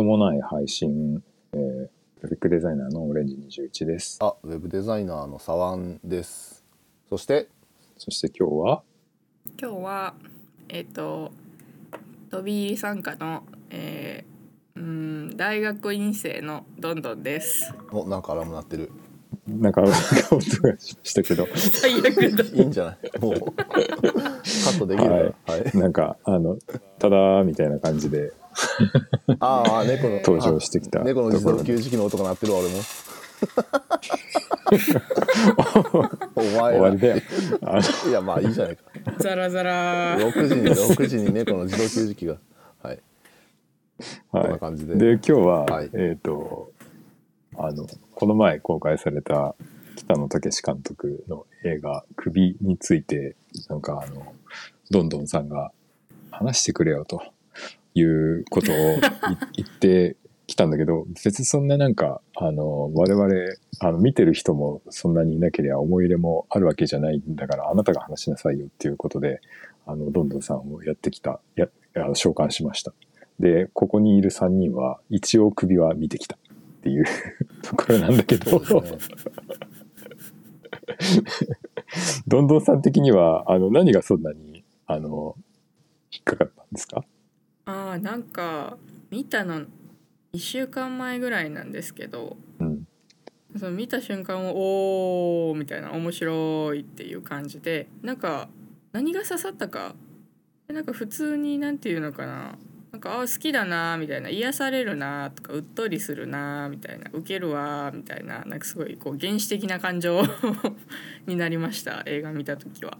度もない配信、えー、グラフィックデザイナーのオレンジ21です。あ、ウェブデザイナーの沢ンです。そして、そして今日は、今日はえっ、と飛び入り参加の、えー、うん大学院生のどんどんです。お、なんかアラーム鳴ってる。なんか、音がしましたけど、最悪だ。いいんじゃない？もう、カットできるから。はい。なんか、あの、ただみたいな感じでああ、猫の、登場してきたあ猫の自動給食の音が鳴ってるわ、俺も。お前終わりだよ。いや、まあいいじゃないか。ザラザラ。6時に、6時に猫の自動給食器が。はい。こんなは感じで。い。で、今日は、はいえっ、と、あの、この前公開された北野武監督の映画、首について、なんかあの、どんどんさんが話してくれよということを言ってきたんだけど、別にそんななんか、あの、我々、あの、見てる人もそんなにいなければ思い入れもあるわけじゃないんだから、あなたが話しなさいよっていうことで、あの、どんどんさんをやってきた、や、召喚しました。で、ここにいる3人は、一応首は見てきたっていう ところなんだけど。どんどんさん的には、あの、何がそんなに、あの、引っかかったんですか？ああなんか見たの1週間前ぐらいなんですけど、うん。その見た瞬間をおーみたいな面白いっていう感じでなんか何が刺さったかえなんか普通になんていうのかななんかあー好きだなーみたいな癒されるなーとかうっとりするなーみたいなウケるわーみたいななんかすごいこう原始的な感情 になりました映画見た時は。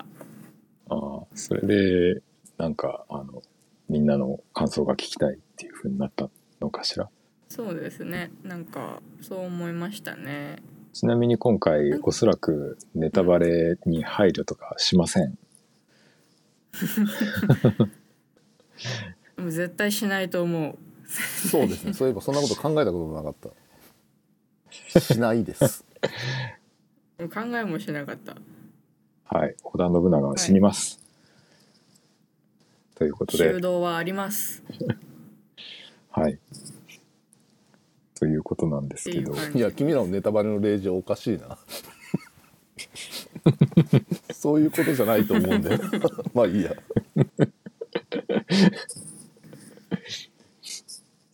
ああ、それで、なんか、あの、みんなの感想が聞きたいっていう風になったのかしら？そうですねなんかそう思いましたね。ちなみに今回、おそらくネタバレに配慮とかしません？でも絶対しないと思う。そうですね。そういえばそんなこと考えたこともなかった。しないです。考えもしなかった。はい。織田信長は死にます。ということで修、道はあります。はい。ということなんですけどいや、君らのネタバレの例示はおかしいな。そういうことじゃないと思うんだよ。まあいいや。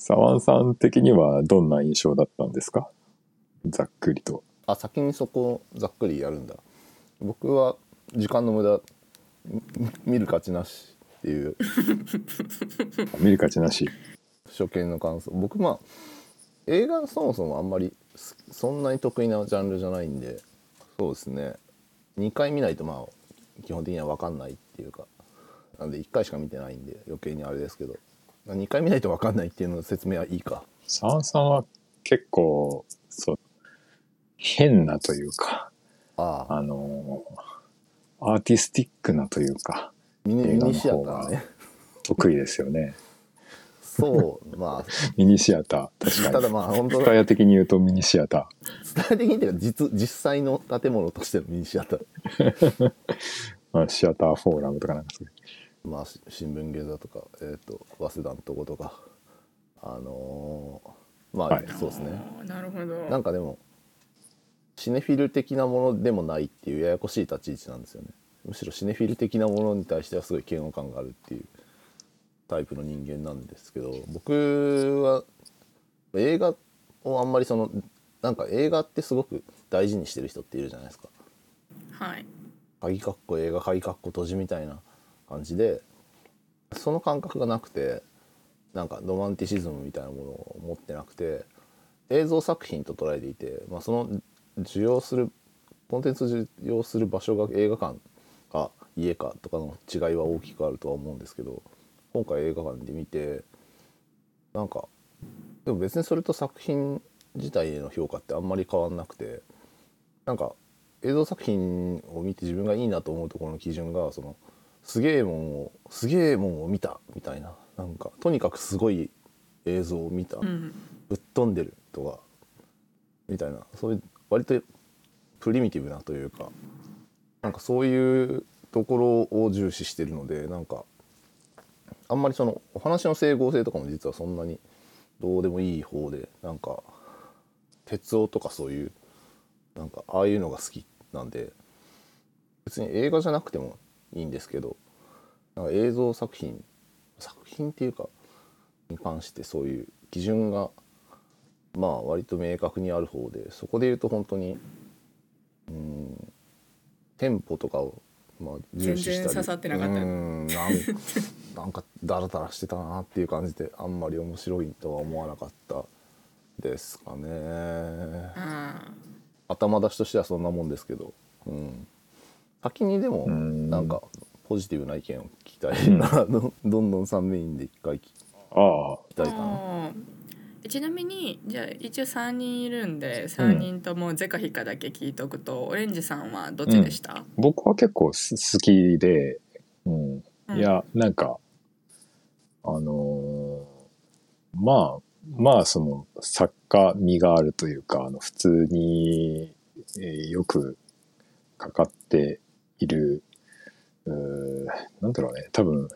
沢さん的にはどんな印象だったんですか？ざっくりと。あ、先にそこざっくりやるんだ。僕は時間の無駄、み見る価値なしっていう 見る価値なし。初見の感想。僕まあ、映画そもそもあんまりすそんなに得意なジャンルじゃないんで、そうですね。2回見ないとまあ、基本的には分かんないっていうか、なんで1回しか見てないんで余計にあれですけど、2回見ないと分かんないっていうの説明はいいか。沢さんは結構、そう、変なというか、ああ、あの、アーティスティックなというか、ミニミニシアターね。得意ですよね。そう、ま ミニシアター。あ、確かに。ただまあ本当深谷的に言うとミニシアタ伝え的に言うと実実際の建物としてのミニシアター。ー。まあ、シアターフォーラムとかなんかそういう。まあし新聞芸座とか、えっ、と早稲田のとことか、あのーまあ、はいそうですね。なるほど。なんかでもシネフィル的なものでもないっていうややこしい立ち位置なんですよね。むしろシネフィル的なものに対してはすごい嫌悪感があるっていうタイプの人間なんですけど僕は映画をあんまりそのなんか映画ってすごく大事にしてる人っているじゃないですか。はい。鍵かっこ映画鍵かっこ閉じみたいな感じでその感覚がなくてなんかロマンティシズムみたいなものを持ってなくて映像作品と捉えていて、まあ、その受容するコンテンツを受容する場所が映画館か家かとかの違いは大きくあるとは思うんですけど今回映画館で見てなんかでも別にそれと作品自体への評価ってあんまり変わんなくてなんか映像作品を見て自分がいいなと思うところの基準がそのすげえもんをすげえもんを見たみたいな。なんかとにかくすごい映像を見た、うん。ぶっ飛んでるとかみたいな。そういう割とプリミティブなというかなんかそういうところを重視してるのでなんかあんまりそのお話の整合性とかも実はそんなにどうでもいい方でなんか鉄夫とかそういうなんかああいうのが好きなんで別に映画じゃなくてもいいんですけどなんか映像作品作品っていうかに関してそういう基準がまあ割と明確にある方でそこで言うと本当にうんテンポとかをまあ重視したり全然刺さってなかったうんなん なんかダラダラしてたなっていう感じであんまり面白いとは思わなかったですかね。あ頭出しとしてはそんなもんですけど、うん、先にでもん。なんかポジティブな意見を聞きたいな。どどんどんさんメインで一回聞きあ。あたいかな。ちなみにじゃあ一応3人いるんで3人ともゼカヒカだけ聞いとくと、オレンジさんはどっちでした、僕は結構す好きで、うん、うん。いやなんかあのーまあまあその作家味があるというかあの普通に、えーよくかかっている。うーなんだろうね。多分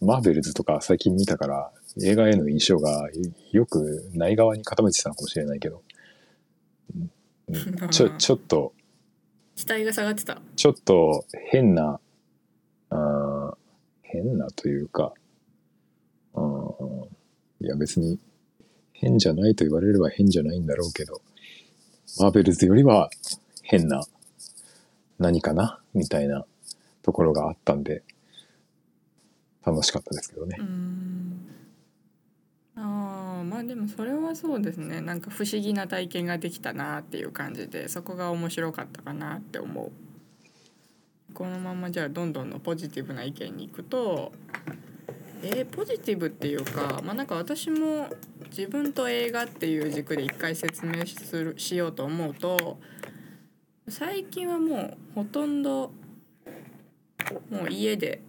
マーベルズとか最近見たから映画への印象がよくない側に傾いてたのかもしれないけど、ちょ ちょっと期待が下がってた。ちょっと変な、あー変なというか、うんいや別に変じゃないと言われれば変じゃないんだろうけど、マーベルズよりは変な何かな？みたいなところがあったんで、楽しかったですけどね。あまあでもそれはそうですね。なんか不思議な体験ができたなっていう感じでそこが面白かったかなって思う。このままじゃあどんどんのポジティブな意見に行くとえーポジティブっていうかまあなんか私も自分と映画っていう軸で一回説明するしようと思うと最近はもうほとんどもう家で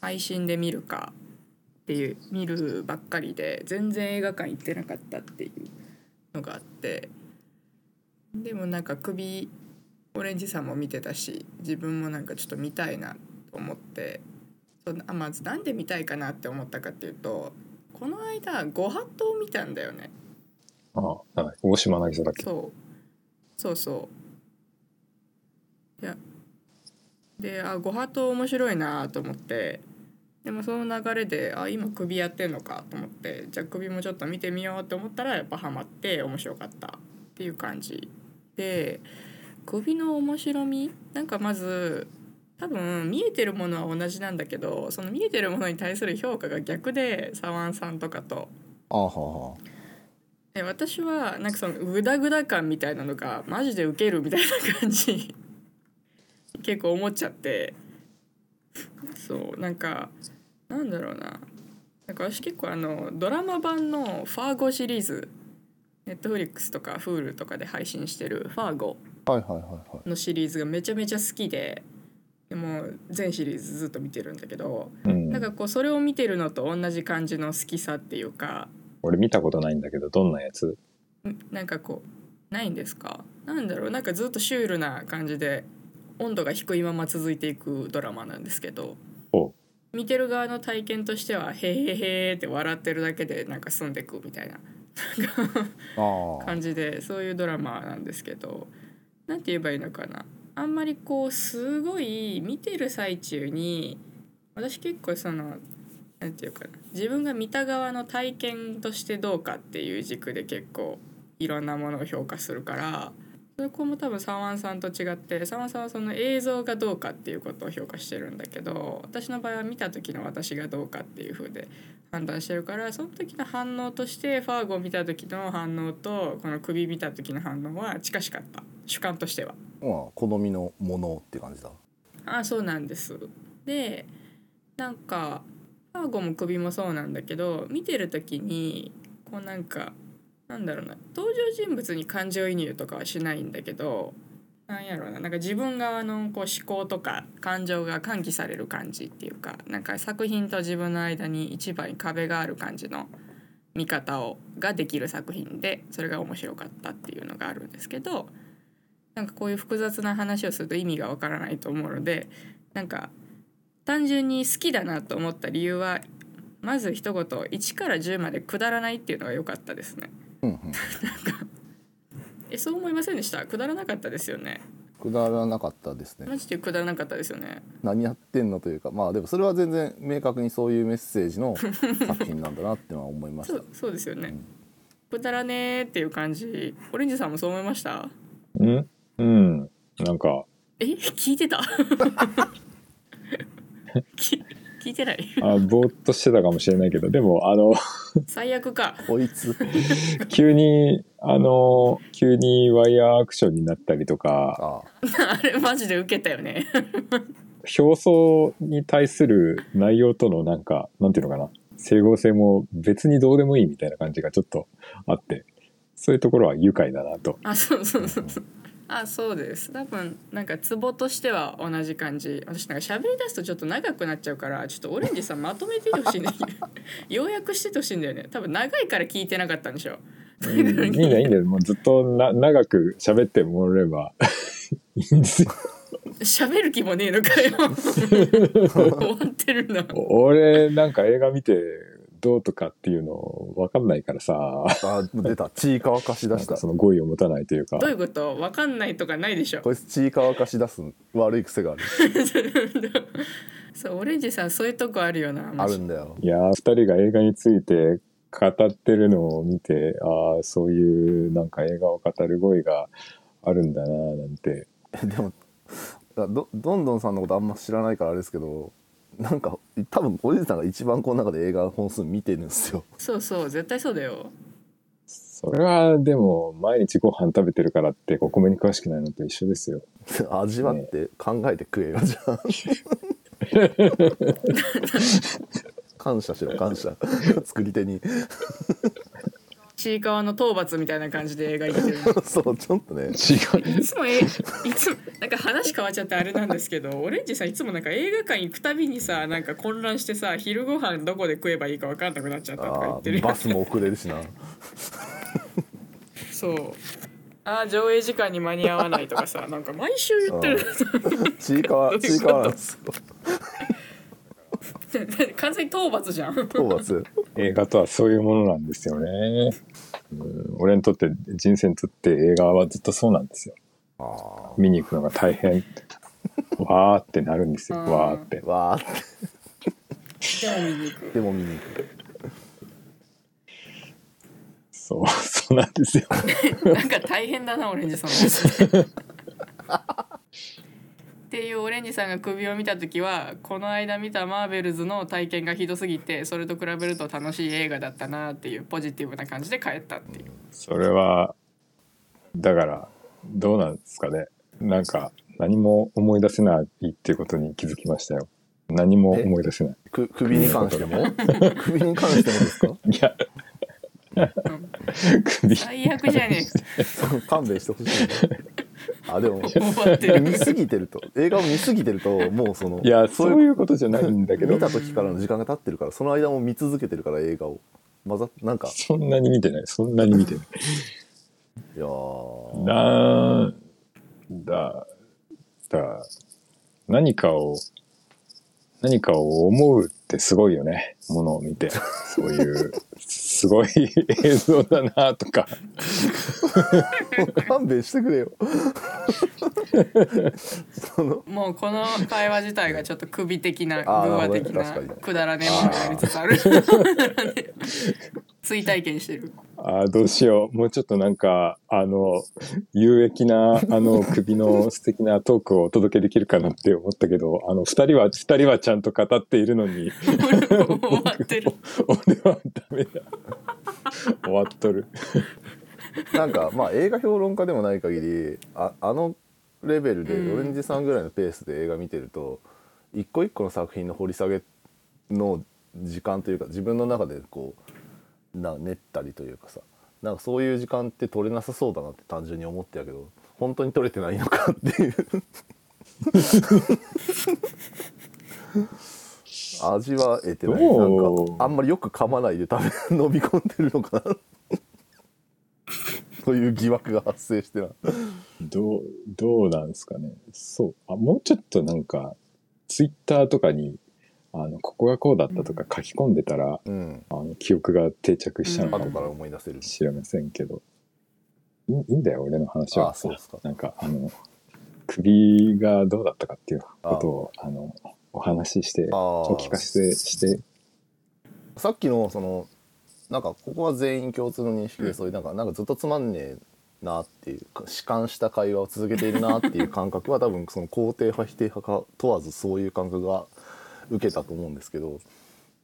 配信で見るかっていう見るばっかりで全然映画館行ってなかったっていうのがあってでもなんか首オレンジさんも見てたし自分もなんかちょっと見たいなと思ってそうあまずなんで見たいかなって思ったかっていうとこの間ご法度を見たんだよね。ああ、はい大島渚だっけ？そう。そうそういやであご法度面白いなと思って。でもその流れであ今首やってんのかと思って。じゃあ首もちょっと見てみようと思ったらやっぱハマって面白かった。っていう感じ。で首の面白み？なんかまず多分見えてるものは同じなんだけどその見えてるものに対する評価が逆でサワンさんとかと。あははえ私はなんかそのグダグダ感みたいなのがマジでウケるみたいな感じ結構思っちゃって。そうなんかなんだろうな。なんか私結構あのドラマ版の「ファーゴ」シリーズネットフリックスとか Hulu とかで配信してる「ファーゴはいはいはいはい」のシリーズがめちゃめちゃ好きででも全シリーズずっと見てるんだけどうん。なんかこうそれを見てるのと同じ感じの好きさっていうか俺見たことないんだけど、どんなやつ？んなんかこうないんですか？なんだろう？なんかずっとシュールな感じで温度が低いまま続いていくドラマなんですけどお。見てる側の体験としては「へーへーへーって笑ってるだけでなんか済んでくみたいな感じでそういうドラマなんですけどなんて言えばいいのかな。あんまりこうすごい見てる最中に私結構そのなんていうかな自分が見た側の体験としてどうかっていう軸で結構いろんなものを評価するからそこも多分サワンさんと違ってサワンさんはその映像がどうかっていうことを評価してるんだけど私の場合は見た時の私がどうかっていう風で判断してるからその時の反応としてファーゴを見た時の反応とこの首見た時の反応は近しかった主観としては。まあ好みのものって感じだあそうなんですでなんかファーゴも首もそうなんだけど見てる時にこうなんかなんだろうな登場人物に感情移入とかはしないんだけどなんやろうななんか自分側のこう思考とか感情が喚起される感じっていうかなんか作品と自分の間に一番壁がある感じの見方をができる作品でそれが面白かったっていうのがあるんですけどなんかこういう複雑な話をすると意味がわからないと思うのでなんか単純に好きだなと思った理由はまず一言1から10までくだらないっていうのが良かったですね。うんうん。えそう思いませんでした？くだらなかったですよね。くだらなかったですね。マジでくだらなかったですよね。何やってんのというかまあでもそれは全然明確にそういうメッセージの 作品なんだなっていうのは思いました。そうそうですよね、くだらねーっていう感じ。オレンジさんもそう思いました？うん？うん。なんか、え聞いてた？き聞いてない。あぼーっとしてたかもしれないけど、でも、あの、最悪か。こいつ。急に、あの、急にワイヤーアクションになったりとか、ああ。れマジで受けたよね。表層に対する内容とのなんか、なんていうのかな、整合性も別にどうでもいいみたいな感じがちょっとあって、そういうところは愉快だなと。あそうそうそうそうあそうです。多分なんかツボとしては同じ感じ。私なんか喋り出すとちょっと長くなっちゃうからちょっとオレンジさんまとめてほしいんだけど要約しててほしいんだよね。多分長いから聞いてなかったんでしょう。んいいんだいいんだよ。もうずっとな長く喋ってもらえば。いいんですよ。喋る気もねえのかよ。終わってるなお俺なんか映画見てどうとかっていうのわかんないからさ、あ出た。ちいかわかし出した。その語彙を持たないというか。どう。いうこと？わかんないとかないでしょ。こいつちいかわかし出す悪い癖がある。そうオレンジさんそういうとこあるよなあるんだよ。いやー、二人が映画について語ってるのを見て、ああ、そういうなんか映画を語る語彙があるんだなーなんて。えでもどどんどんさんのことあんま知らないからあれですけどなんか多分おじさんが一番この中で映画本数見てるんですよ。そうそう絶対そうだよ。それはでも毎日ご飯食べてるからってお米に詳しくないのと一緒ですよ。味わって考えて食えよじゃあ。感謝しろ感謝。作り手にちいかわの討伐みたいな感じで映画行ってる そうちょっとね。違う。いつもえいつもなんか話変わっちゃってあれなんですけどオレンジさんいつもなんか映画館行くたびにさなんか混乱してさ昼ご飯どこで食えばいいか分かんなくなっちゃったとか言あってるーバスも遅れるしな。そう。あー上映時間に間に合わないとかさなんか毎週言ってる。ちいかわちいかわなんですよ 完全に討伐じゃん討伐映画とはそういうものなんですよね。うん、俺にとって人生にとって映画はずっとそうなんですよ。あ見に行くのが大変。わーってなるんですよ。うんわーってー。わーっでも見に行くてでも見に行くそう、そうなんですよ。なんか大変だなオレンジさんっていうオレンジさんが首を見た時はこの間見たマーベルズの体験がひどすぎてそれと比べると楽しい映画だったなっていうポジティブな感じで帰ったっていう。それは、だから、どうなんですかね。なんか、何も思い出せないっていうことに気づきましたよ。何も思い出せない。く首に関しても？首に関してもですか？いや、首、最悪じゃね 勘弁してほしいな あでも 見すぎてると。映画を見すぎてるともうそのいや、そうういうことじゃないんだけど。見、た時からの時間が経ってるからその間も見続けてるから映画を。混ざっなんか。そんなに見てない。そんなに見てない。いやー。なんだ、だ、何かを、何かを思うってすごいよね。ものを見て。そういう、すごい映像だなとか。勘弁してくれよそのもうこの会話自体がちょっと首的な偶話的なくだらねえものになりつつある 追体験してるああ、どうしよう。もうちょっとなんか、あの、有益な、あの、首の素敵なトークをお届けできるかなって思ったけど、あの、二人は、二人はちゃんと語っているのに、終わってる 俺はダメだ。終わっとる。なんかまあ映画評論家でもない限りああのレベルでうんオレンジさんぐらいのペースで映画見てると、一個一個の作品の掘り下げの時間というか自分の中でこうな練ったりというかさ。なんかそういう時間って取れなさそうだなって単純に思ってたけど本当に取れてないのかっていう。味は得てない。どなうんかあんまりよく噛まないで食べ飲み込んでるのかな。という疑惑が発生してな。どう、どうなんですかね。そう。あ、もうちょっとなんか、ツイッターとかに、あのここがこうだったとか書き込んでたら、うん。あの記憶が定着したのか後から思い出せる。知りませんけど。いいんだよ俺の話は。あそうですか。なんかあの首がどうだったかっていうことをあのお話ししてあお聞かせして。さっきのそのなんかここは全員共通の認識で、そういうなんかなんかずっとつまんねえなっていうか弛緩した会話を続けているなっていう感覚は多分その肯定派否定派か問わずそういう感覚が受けたと思うんですけど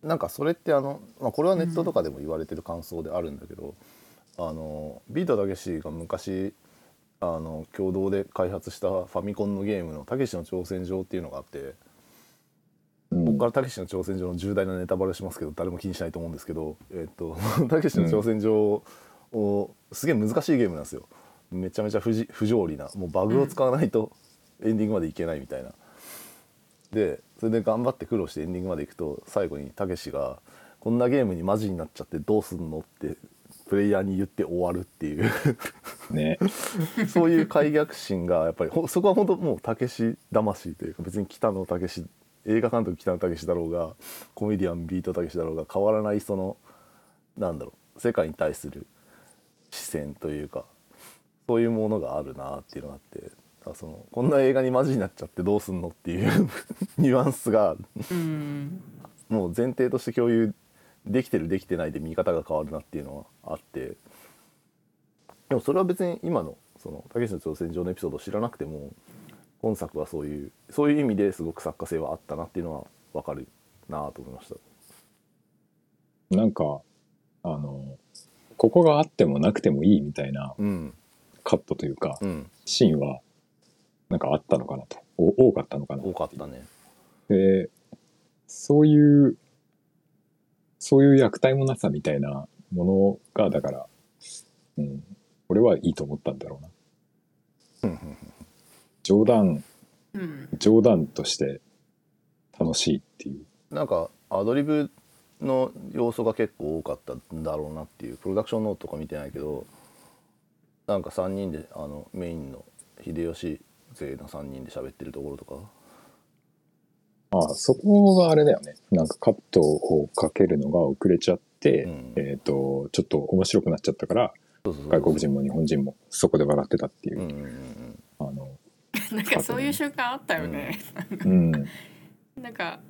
なんかそれってあの、まあ、これはネットとかでも言われてる感想であるんだけど、あのビートたけしが昔あの共同で開発したファミコンのゲームの「たけしの挑戦状」っていうのがあって。うんここからたけしの挑戦状の重大なネタバレしますけど誰も気にしないと思うんですけどえっと たけしの挑戦状をすげえ難しいゲームなんですよめちゃめちゃ不じ不条理なもうバグを使わないとエンディングまでいけないみたいなでそれで頑張って苦労してエンディングまで行くと最後にたけしが「こんなゲームにマジになっちゃってどうすんの?」ってプレイヤーに言って終わるっていうね そういう開逆心がやっぱりほそこは本当もうたけし魂というか別に北野武映画監督北野武だろうがコメディアンビートたけしだろうが変わらないそのなんだろう世界に対する視線というかそういうものがあるなっていうのがあってそのこんな映画にマジになっちゃってどうすんのっていう ニュアンスがうんもう前提として共有できてるできてないで見方が変わるなっていうのはあって。でもそれは別に今のその「たけしの挑戦状」のエピソードを知らなくても本作はそういうそういう意味ですごく作家性はあったなっていうのは分かるなと思いました。なんかあのここがあってもなくてもいいみたいなうん。カットというかうん。シーンはなんかあったのかなと。お多かったのかな。多かったね。でそういうそういう虐待もなさみたいなものがだから、うん、俺はいいと思ったんだろうな。うんうん冗談うん。冗談として楽しいっていう。なんかアドリブの要素が結構多かったんだろうなっていうプロダクションノートとか見てないけどなんか3人であのメインの秀吉勢の3人で喋ってるところとか？ああそこがあれだよね。なんかカットをかけるのが遅れちゃって、うん。えっ、とちょっと面白くなっちゃったからそうそうそう外国人も日本人もそこで笑ってたっていう。う、んうんうんあの なんかそういう瞬間あったよね、うん。なんか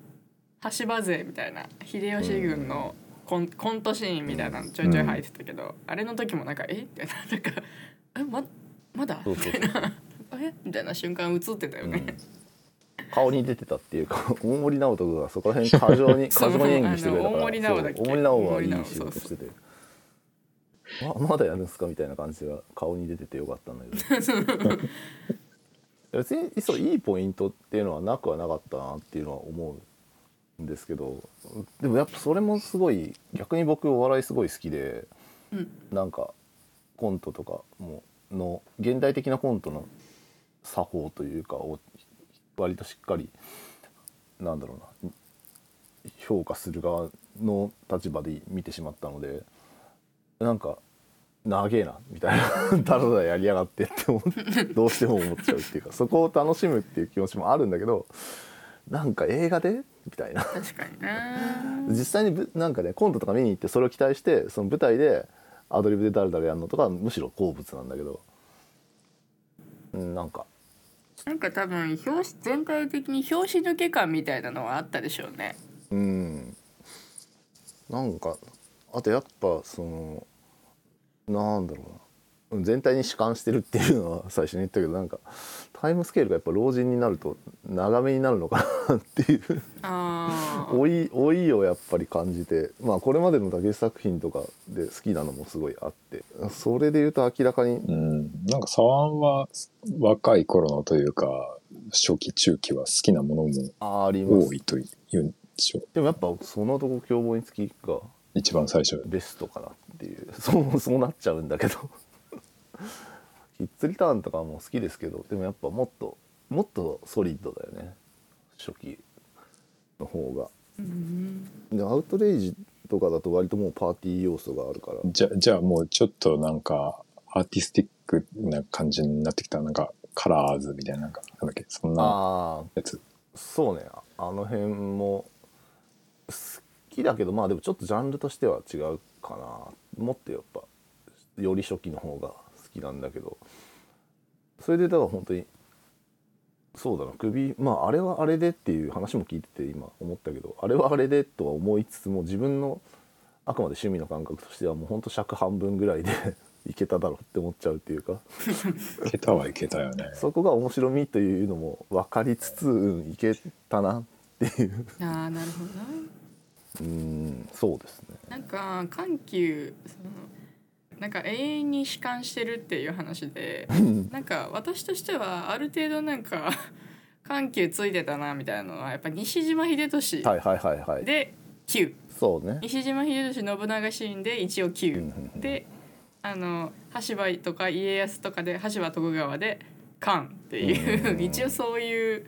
橋場勢みたいな秀吉軍のコン,、コントシーンみたいなのちょいちょい入ってたけど、あれの時もなんか「え？みたいななんか「えままだ?」みたいな「え？みたいな瞬間映ってたよね、顔に出てたっていうか 大森直人がそこら辺過剰に 過剰に演技してくれたから。大森直大森直はいい仕事してて。ままだやるんすかみたいな感じが顔に出ててよかったんだけど。別にそういいポイントっていうのはなくはなかったなっていうのは思うんですけどでもやっぱそれもすごい逆に僕お笑いすごい好きでうん。なんかコントとかもの現代的なコントの作法というかを割としっかりなんだろうな評価する側の立場で見てしまったのでなんか長えなみたいな ただただやりやがってって思ってどうしても思っちゃうっていうかそこを楽しむっていう気持ちもあるんだけどなんか映画でみたいな。確かにな。実際にぶなんかねコントとか見に行ってそれを期待してその舞台でアドリブで誰々やるのとかはむしろ好物なんだけどうんなんかなんか多分表紙全体的に表紙抜け感みたいなのはあったでしょうね。うん。なんかあとやっぱそのなんだろうな。全体に主観してるっていうのは最初に言ったけどなんかタイムスケールがやっぱ老人になると長めになるのかなっていう。老い老いをやっぱり感じて。まあこれまでの武井作品とかで好きなのもすごいあって。それで言うと明らかに。うん、なんか沢庵は若い頃のというか初期中期は好きなものもあります。多いというんでしょう。でもやっぱそのとこ凶暴につきが一番最初。ベストかなっていう。そうそうなっちゃうんだけどキッズリターンとかも好きですけどでもやっぱもっともっとソリッドだよね。初期の方が。うん。でアウトレイジとかだと割ともうパーティー要素があるから。じゃじゃあもうちょっとなんかアーティスティックな感じになってきたなんかカラーズみたいななんかなんだっけそんなやつ。そうね。あの辺もきだけどまあでもちょっとジャンルとしては違うかな。もっとやっぱより初期の方が好きなんだけど。それでだから本当にそうだな。首まああれはあれでっていう話も聞いてて今思ったけどあれはあれでとは思いつつも自分のあくまで趣味の感覚としてはもうほんと尺半分ぐらいで いけただろうって思っちゃうっていうか。いけたはいけたよね。そこが面白みというのも分かりつつ、うん、いけたなっていう。ああなるほど。なうんそうですね。なんか緩急そのなんか永遠に悲観してるっていう話でなんか私としてはある程度なんか 緩急ついてたなみたいなのはやっぱ西島秀俊はいはいはいはい。で9そうね。西島秀俊信長シーンで一応うん9うんうん。であの羽柴とか家康とかで羽柴徳川で関っていううん一応そういう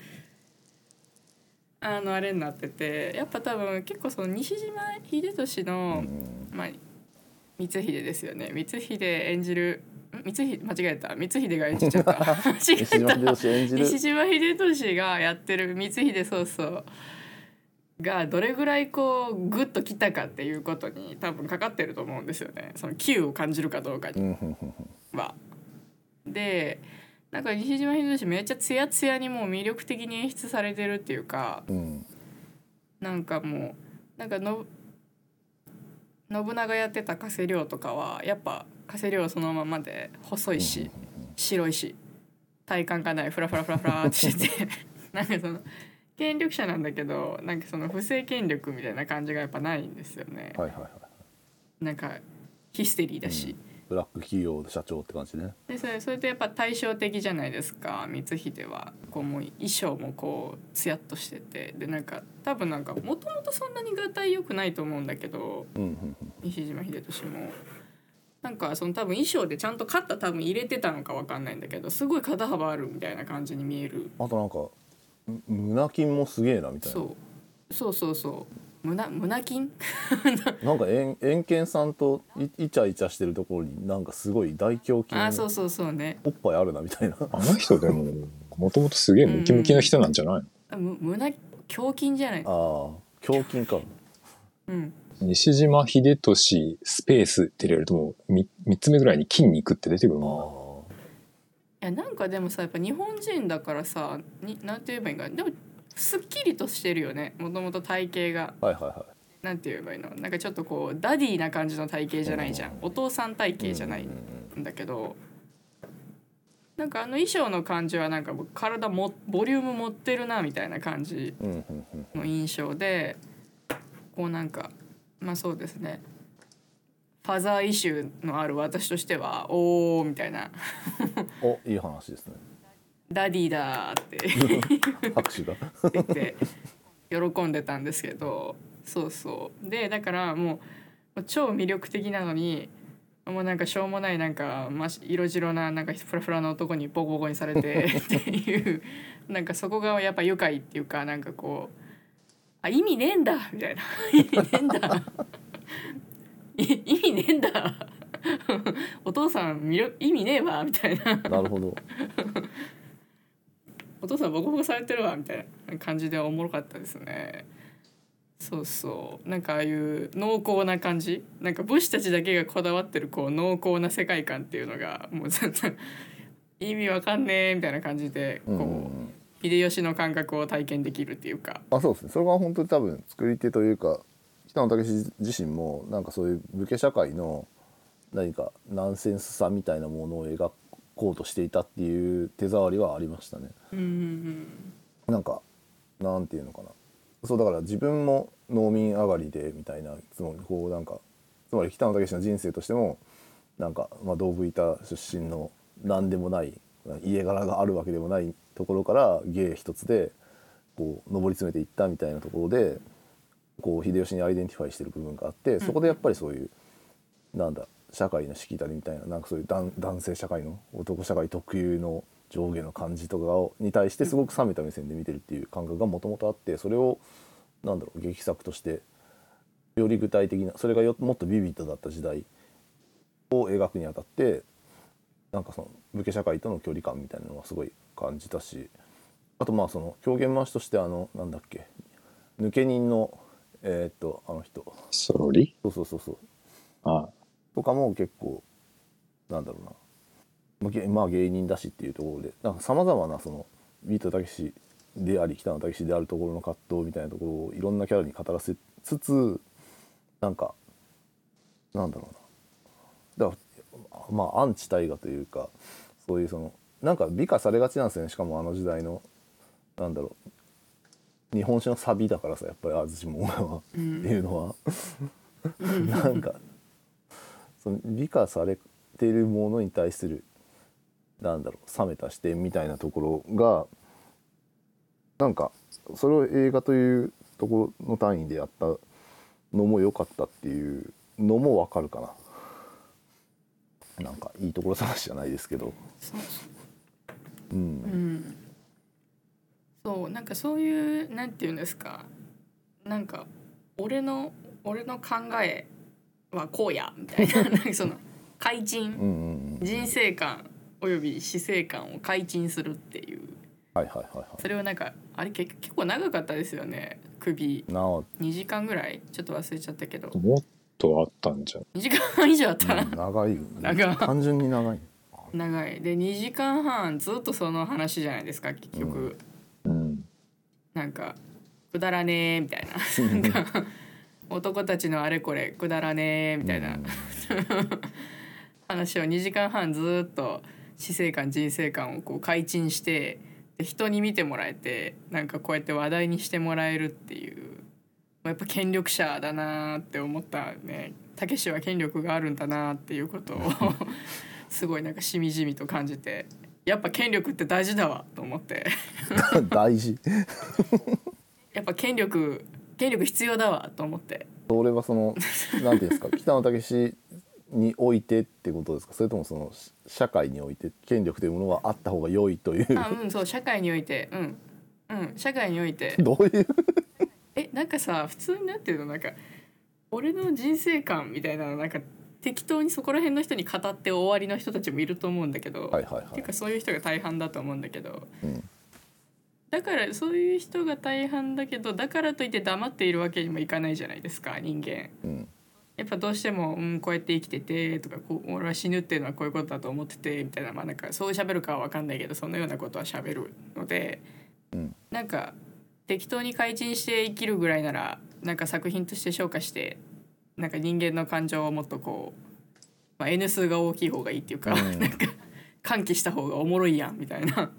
あのあれになっててやっぱ多分結構その西島秀俊の、うん。まあ光秀ですよね。光秀演じるん？光秀間違えた。光秀が演じちゃった。間違西島秀えた西島秀俊がやってる。光秀そうそう。がどれぐらいこうグッときたかっていうことに多分かかってると思うんですよね。その球を感じるかどうかに。は。でなんか西島秀俊めっちゃツヤツヤにもう魅力的に演出されてるっていうかうん。なんかもうなんかの信長やってた加瀬亮とかはやっぱ加瀬亮そのままで細いし白いし体幹がないフラフラフラフラってしてて なんかその権力者なんだけどなんかその不正権力みたいな感じがやっぱないんですよね。はいはいはいなんかヒステリーだし。ブラック企業社長って感じね。でそれそれとやっぱ対照的じゃないですか光秀は。こうもう衣装もこうツヤっとしてて。でなんか多分なんかもともとそんなにがたい良くないと思うんだけどうんうんうん。西島秀俊も。なんかその多分衣装でちゃんと肩多分入れてたのかわかんないんだけどすごい肩幅あるみたいな感じに見える。あとなんかむ胸筋もすげえなみたいな。そう。そうそうそう胸胸筋？なんか円円健さんとイイチャイチャしてるところになんかすごい大胸筋あそうそうそうね。おっぱいあるなみたいな。あの人でも、もともとすげえムキムキな人なんじゃないの、あむ胸胸筋じゃない？ああ胸筋かうん。西島秀俊スペースって入れるともう 3, 三つ目ぐらいに筋肉って出てくるあもいやなんかでもさやっぱ日本人だからさになんて言えばいいんかな。でもすっきりとしてるよね。もともと体型が。あはいはいはなんて言えばいいの？なんかちょっとこう daddy な感じの体型じゃないじゃん。お父さん体い型じゃないうんだけど。なんかあの衣装の感じはなんかもう体もボリューム持ってるなみたいな感じの印象でこうなんかまあそうですね。ファザーイシューのある私としてはおーみたいな。おいい話ですね daddy だーって 拍手が言って喜んでたんですけどそうそう。でだからもう超魅力的なのにもうなんかしょうもないなんか、ま、色白ななんかフラフラの男にボコボコにされてっていうなんかそこがやっぱ愉快っていうかなんかこうあ意味ねえんだみたいな。意味ねえんだ。い 意味ねえんだ。お父さん意味ねえわみたいな。なるほどお父さんボコボコされてるわみたいな感じでおもろかったですね。そうそう。なんかああいう濃厚な感じ。なんか武士たちだけがこだわってるこう濃厚な世界観っていうのがもう全然意味わかんねえみたいな感じでこう、秀吉の感覚を体験できるっていうか。あそうですね。それが本当に多分作り手というか北野武自身もなんかそういう武家社会の何かナンセンスさみたいなものを描こうとしていたっていう手触りはありましたね。うんうんなんかなんていうのかな。そうだから自分も農民上がりでみたいなつまりこうなんかつまり北野武の人生としてもなんか、まあ、道具板出身の何でもない家柄があるわけでもないところから芸一つでこう上り詰めていったみたいなところでこう秀吉に identify してる部分があってそこでやっぱりそういうなんだ社会のしきたりみたいななんかそういう男男性社会の男社会特有の上下の感じとかをに対してすごく冷めた目線で見てるっていう感覚がもともとあってそれをなんだろう劇作としてより具体的なそれがよもっとビビッドだった時代を描くにあたってなんかその武家社会との距離感みたいなのはすごい感じたしあとまあその狂言回しとしてあのなんだっけ抜け人のえーっとあの人。ソロリ？そうそうそうそう。あとかも結構なんだろうな。まあげまあ芸人だしっていうところでなんかさまざまなそのビートたけしであり北野武であるところの葛藤みたいなところをいろんなキャラに語らせつつなんかなんだろうな。だからまあアンチ大河というかそういうそのなんか美化されがちなんですよね。しかもあの時代のなんだろう。日本酒のサビだからさやっぱり淡路もはっていうのは、なんかその美化されてるものに対するなんだろう冷めた視点みたいなところがなんかそれを映画というところの単位でやったのも良かったっていうのもわかるかな。なんかいいところ探しじゃないですけど。そううん。うん。そうなんかそういうなんていうんですか。なんか俺の俺の考えはこうやみたいな。なんかその改うん陳うんうん。人生観および死生観を改陳するっていう。はいはいはいはそれをなんかあれ結結構長かったですよね。首。いなあ、うん2時間ぐらい。ちょっと忘れちゃったけど。もっとあったんじゃん。2時間半以上あったな、長い長い。単純に長い。長い。で2時間半ずっとその話じゃないですか結局、うん。うんなんかくだらねえみたいな。なんか男たちのあれこれくだらねえみたいな、うん。話を2時間半ずっと死生観人生観をこう改陳してで人に見てもらえてなんかこうやって話題にしてもらえるっていう。やっぱ権力者だなって思ったね。たけしは権力があるんだなっていうことを すごいなんかしみじみと感じて。やっぱ権力って大事だわと思って。大事。やっぱ権力権力必要だわと思ってそれはそのなんていうんですか 北野武においてってことですか？それともそのし社会において権力というものはあった方が良いという？あうんそう社会において。うん。うん社会において。どういう？えなんかさ普通になってるの？なんか俺の人生観みたいなのなんか適当にそこら辺の人に語って終わりの人たちもいると思うんだけど、はいはいはい。っていうかそういう人が大半だと思うんだけど。うんだからそういう人が大半だけどだからといって黙っているわけにもいかないじゃないですか人間。うん。やっぱどうしても、うん、こうやって生きててとかこう俺は死ぬっていうのはこういうことだと思っててみたいなまあなんかそう喋るかは分かんないけどそのようなことは喋るので、うん。なんか適当に改陳して生きるぐらいならなんか作品として消化してなんか人間の感情をもっとこう、まあ、N 数が大きい方がいいっていうか、うん。なんか喚起した方がおもろいやんみたいな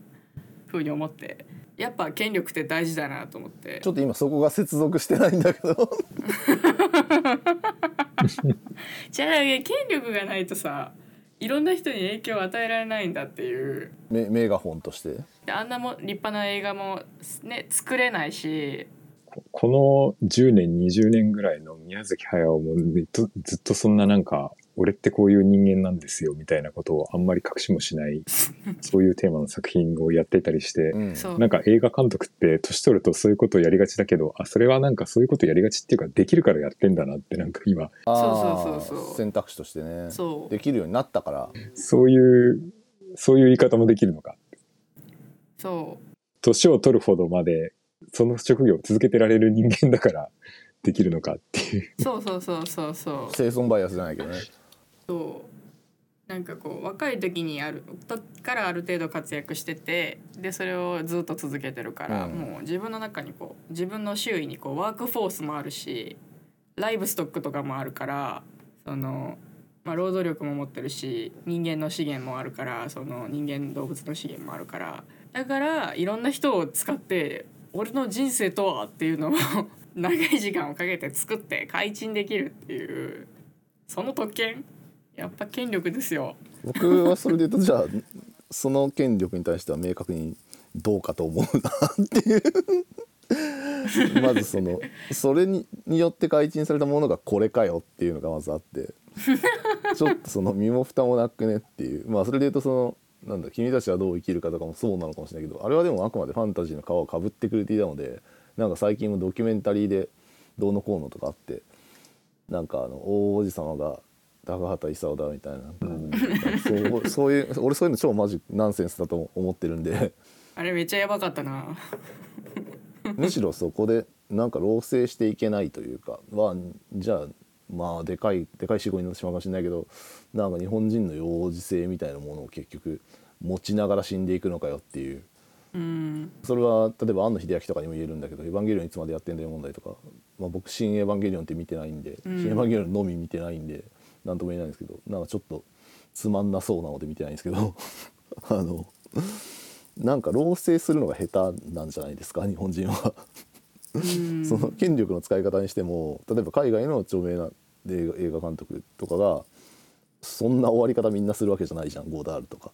風に思ってやっぱ権力って大事だなと思って。ちょっと今そこが接続してないんだけど。じゃあ権力がないとさいろんな人に影響を与えられないんだっていう。メメガホンとして？であんなも立派な映画もね作れないし。ここの10年20年ぐらいの宮崎駿もずっとずっとそんななんか俺ってこういう人間なんですよみたいなことをあんまり隠しもしない そういうテーマの作品をやってたりして、うんそう。なんか映画監督って年取るとそういうことをやりがちだけどあそれはなんかそういうことやりがちっていうかできるからやってんだなってなんか今。あそうそうそうそう。ー選択肢としてね。そう。できるようになったから。そういうそういう言い方もできるのか。そ年を取るほどまでその職業を続けてられる人間だからできるのかっていうう。そうそうそうそうそう。生存バイアスじゃないけどねそうなんかこう若い時にある時からある程度活躍しててでそれをずっと続けてるから、うん。もう自分の中にこう自分の周囲にこうワークフォースもあるしライブストックとかもあるからその、まあ、労働力も持ってるし人間の資源もあるからその人間動物の資源もあるからだからいろんな人を使って俺の人生とはっていうのを 長い時間をかけて作って改陳できるっていうその特権やっぱ権力ですよ。僕はそれで言うとじゃあその権力に対しては明確にどうかと思うなっていう。まずそのそれにによって改陳されたものがこれかよっていうのがまずあって。ちょっとその身も蓋もなくねっていう。まあそれで言うとそのなんだ君たちはどう生きるかとかもそうなのかもしれないけどあれはでもあくまでファンタジーの皮をかぶってくれていたのでなんか最近もドキュメンタリーでどうのこうのとかあってなんかあの大王子様が高畑勲だみたいな。なんかそうそういう俺そういうの超マジナンセンスだと思ってるんで。あれめっちゃやばかったな。むしろそこでなんか老成していけないというかはじゃあまあでかいでかい死後になってしまうかもしれないけどなんか日本人の幼児性みたいなものを結局持ちながら死んでいくのかよっていう。うん。それは例えば庵野秀明とかにも言えるんだけど「エヴァンゲリオンいつまでやってんだよ」問題とか、まあ、僕「新エヴァンゲリオン」って見てないんで「うん。新エヴァンゲリオン」のみ見てないんで何とも言えないんですけどなんかちょっとつまんなそうなので見てないんですけど あのなんか老成するのが下手なんじゃないですか日本人は。うんその権力の使い方にしても例えば海外の著名な映画映画監督とかがそんな終わり方みんなするわけじゃないじゃんゴーダールとか。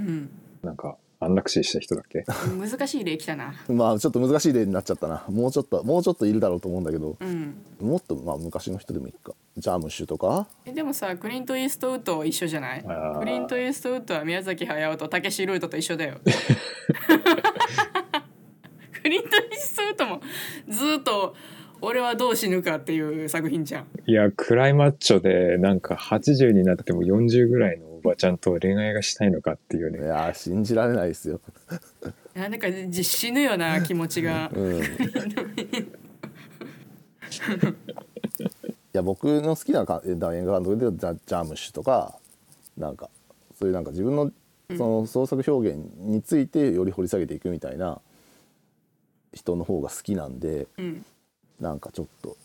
うんなんか安楽死した人だっけ？難しい例来たな。まあちょっと難しい例になっちゃったな。もうちょっともうちょっといるだろうと思うんだけど。うん。もっとまあ昔の人でもいいか。ジャームッシュとか？えでもさクリント・イーストウッドは一緒じゃない？クリント・イーストウッドは宮崎駿とたけしルートと一緒だよ。クリント・イーストウッドもずっと俺はどう死ぬかっていう作品じゃん。いやクライマッチョでなんか80になっても40ぐらいのおばちゃんと恋愛がしたいのかっていういねやー信じられないですよ。いやなんかじ死ぬよな気持ちが。うん、いや僕の好きなか映画監督でジャジャームッシュとかなんかそういうなんか自分のその創作表現についてより掘り下げていくみたいな人の方が好きなんでうん。なんかちょっと。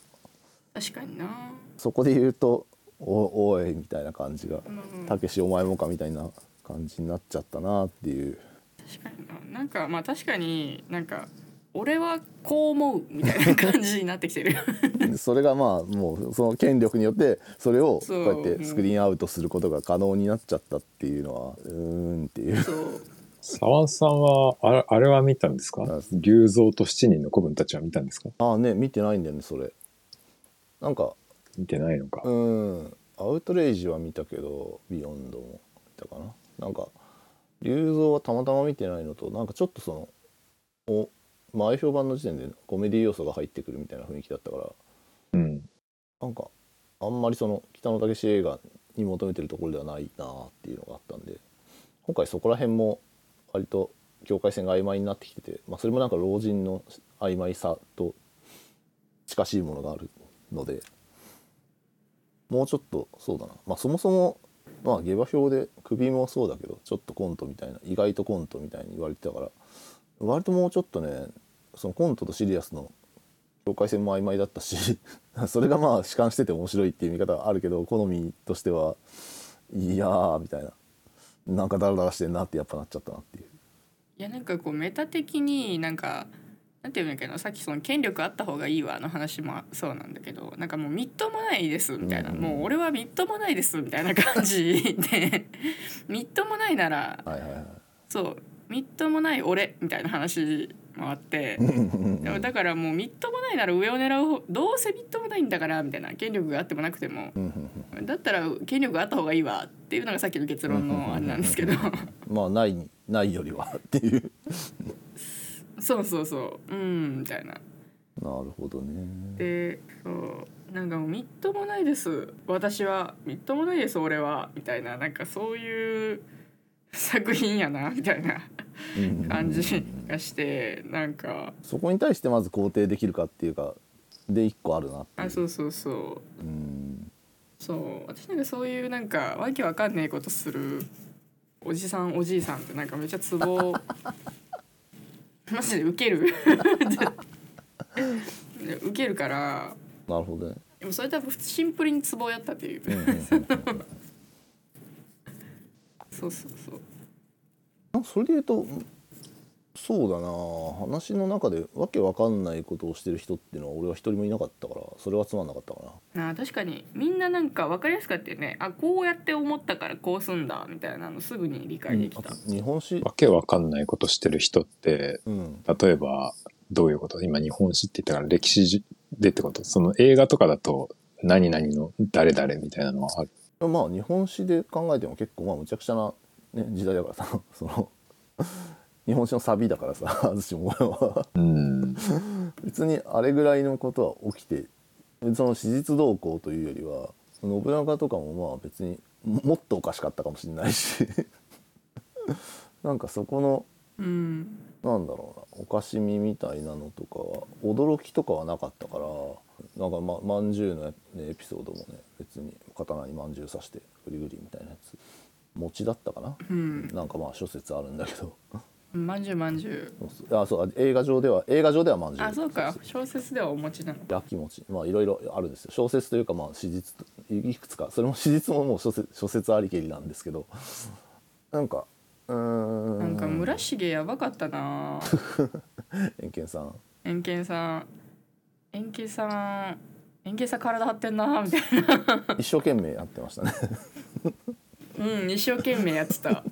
確かにな。そこで言うと「おおい」みたいな感じが。うん「たけしお前もか」みたいな感じになっちゃったなっていう。確かに。ななんかまあ確かになんか俺はこう思うみたいな感じになってきてる。それがまあもうその権力によってそれをこそううやってスクリーンアウトすることが可能になっちゃったっていうのはうーんっていう。そう。沢さんはあれあれは見たんですか？あ龍造と七人の子分たちは見たんですか？ああね見てないんだよねそれ。なんか見てないのか、うん。アウトレイジは見たけどビヨンドも。見たかな。なんか龍造はたまたま見てないのとなんかちょっとそのお前評判の時点でコメディ要素が入ってくるみたいな雰囲気だったから。うん。なんかあんまりその北野武映画に求めてるところではないなっていうのがあったんで今回そこら辺も割と境界線が曖昧になってきてて、まあ、それもなんか老人の曖昧さと近しいものがあるのでもうちょっとそうだな、まあ、そもそもまあ下馬評で首もそうだけどちょっとコントみたいな意外とコントみたいに言われてたから割ともうちょっとねそのコントとシリアスの境界線も曖昧だったし それがまあ弛緩してて面白いっていう見方はあるけど好みとしてはいやーみたいななんかダラダラしてんなってやっぱなっちゃったなっていう。いやなんかこうメタ的になんかなんていうんだっけどさっきその権力あった方がいいわの話もそうなんだけどなんかもうみっともないですみたいな、うん。うんもう俺はみっともないですみたいな感じでみっともないならはいはいはい。そうみっともない俺みたいな話もあってでもだからもうみっともないなら上を狙う方どうせみっともないんだからみたいな権力があってもなくてもだったら権力があった方がいいわっていうのがさっきの結論のあれなんですけど。まあないないよりはっていうそうそうそう。うんみたいな。なるほどね。でそう。なんかもうみっともないです。私はみっともないです俺は。みたいな。なんかそういう作品やなみたいな。うん感じがしてなんか。そこに対してまず肯定できるかっていうかで一個あるなっていう。あそうそうそう。うん。そう。私なんかそういうなんかわけわかんねえことするおじさんおじいさんってなんかめっちゃツボマジでウケる。ウケるから。なるほどね。でもそれ多分シンプルにツボやったっていう。うんうんうん。そうそうそう。それで言うとそうだな。話の中でわけわかんないことをしてる人っていうのは俺は一人もいなかったからそれはつまんなかったかな。あー確かに。みんななんか分かりやすかったよね。あこうやって思ったからこうすんだみたいなのすぐに理解できた、あと日本史。わけわかんないことしてる人ってうん。例えばどういうこと？今日本史って言ったから歴史でってこと？その映画とかだと何々の誰々みたいなのはある？まあ日本史で考えても結構まあむちゃくちゃな、ね、時代だからさ。その日本史のサビだからさ安土桃山はうん別にあれぐらいのことは起きてその史実動向というよりは信長とかもまあ別にももっとおかしかったかもしれないし。なんかそこのうんなんだろうなかしみみたいなのとかは驚きとかはなかったからなんかままんじゅうのエピソードもね別に刀にまんじゅう刺してグリグリみたいなやつ餅だったかな、うん。なんかまあ諸説あるんだけどまんじゅうまんじゅう。あそうあ映画上では映画上ではまんじゅう。あそうか。小説ではお餅なの。焼き餅。まあいろいろあるんですよ。小説というかまあ史実いくつか。それも史実ももう諸説諸説ありきりなんですけど。なんかうーん。なんか村重やばかったな。円健さん。円健さん。円健さん。円健さん体張ってんなみたいな。一生懸命やってましたね。うん一生懸命やってた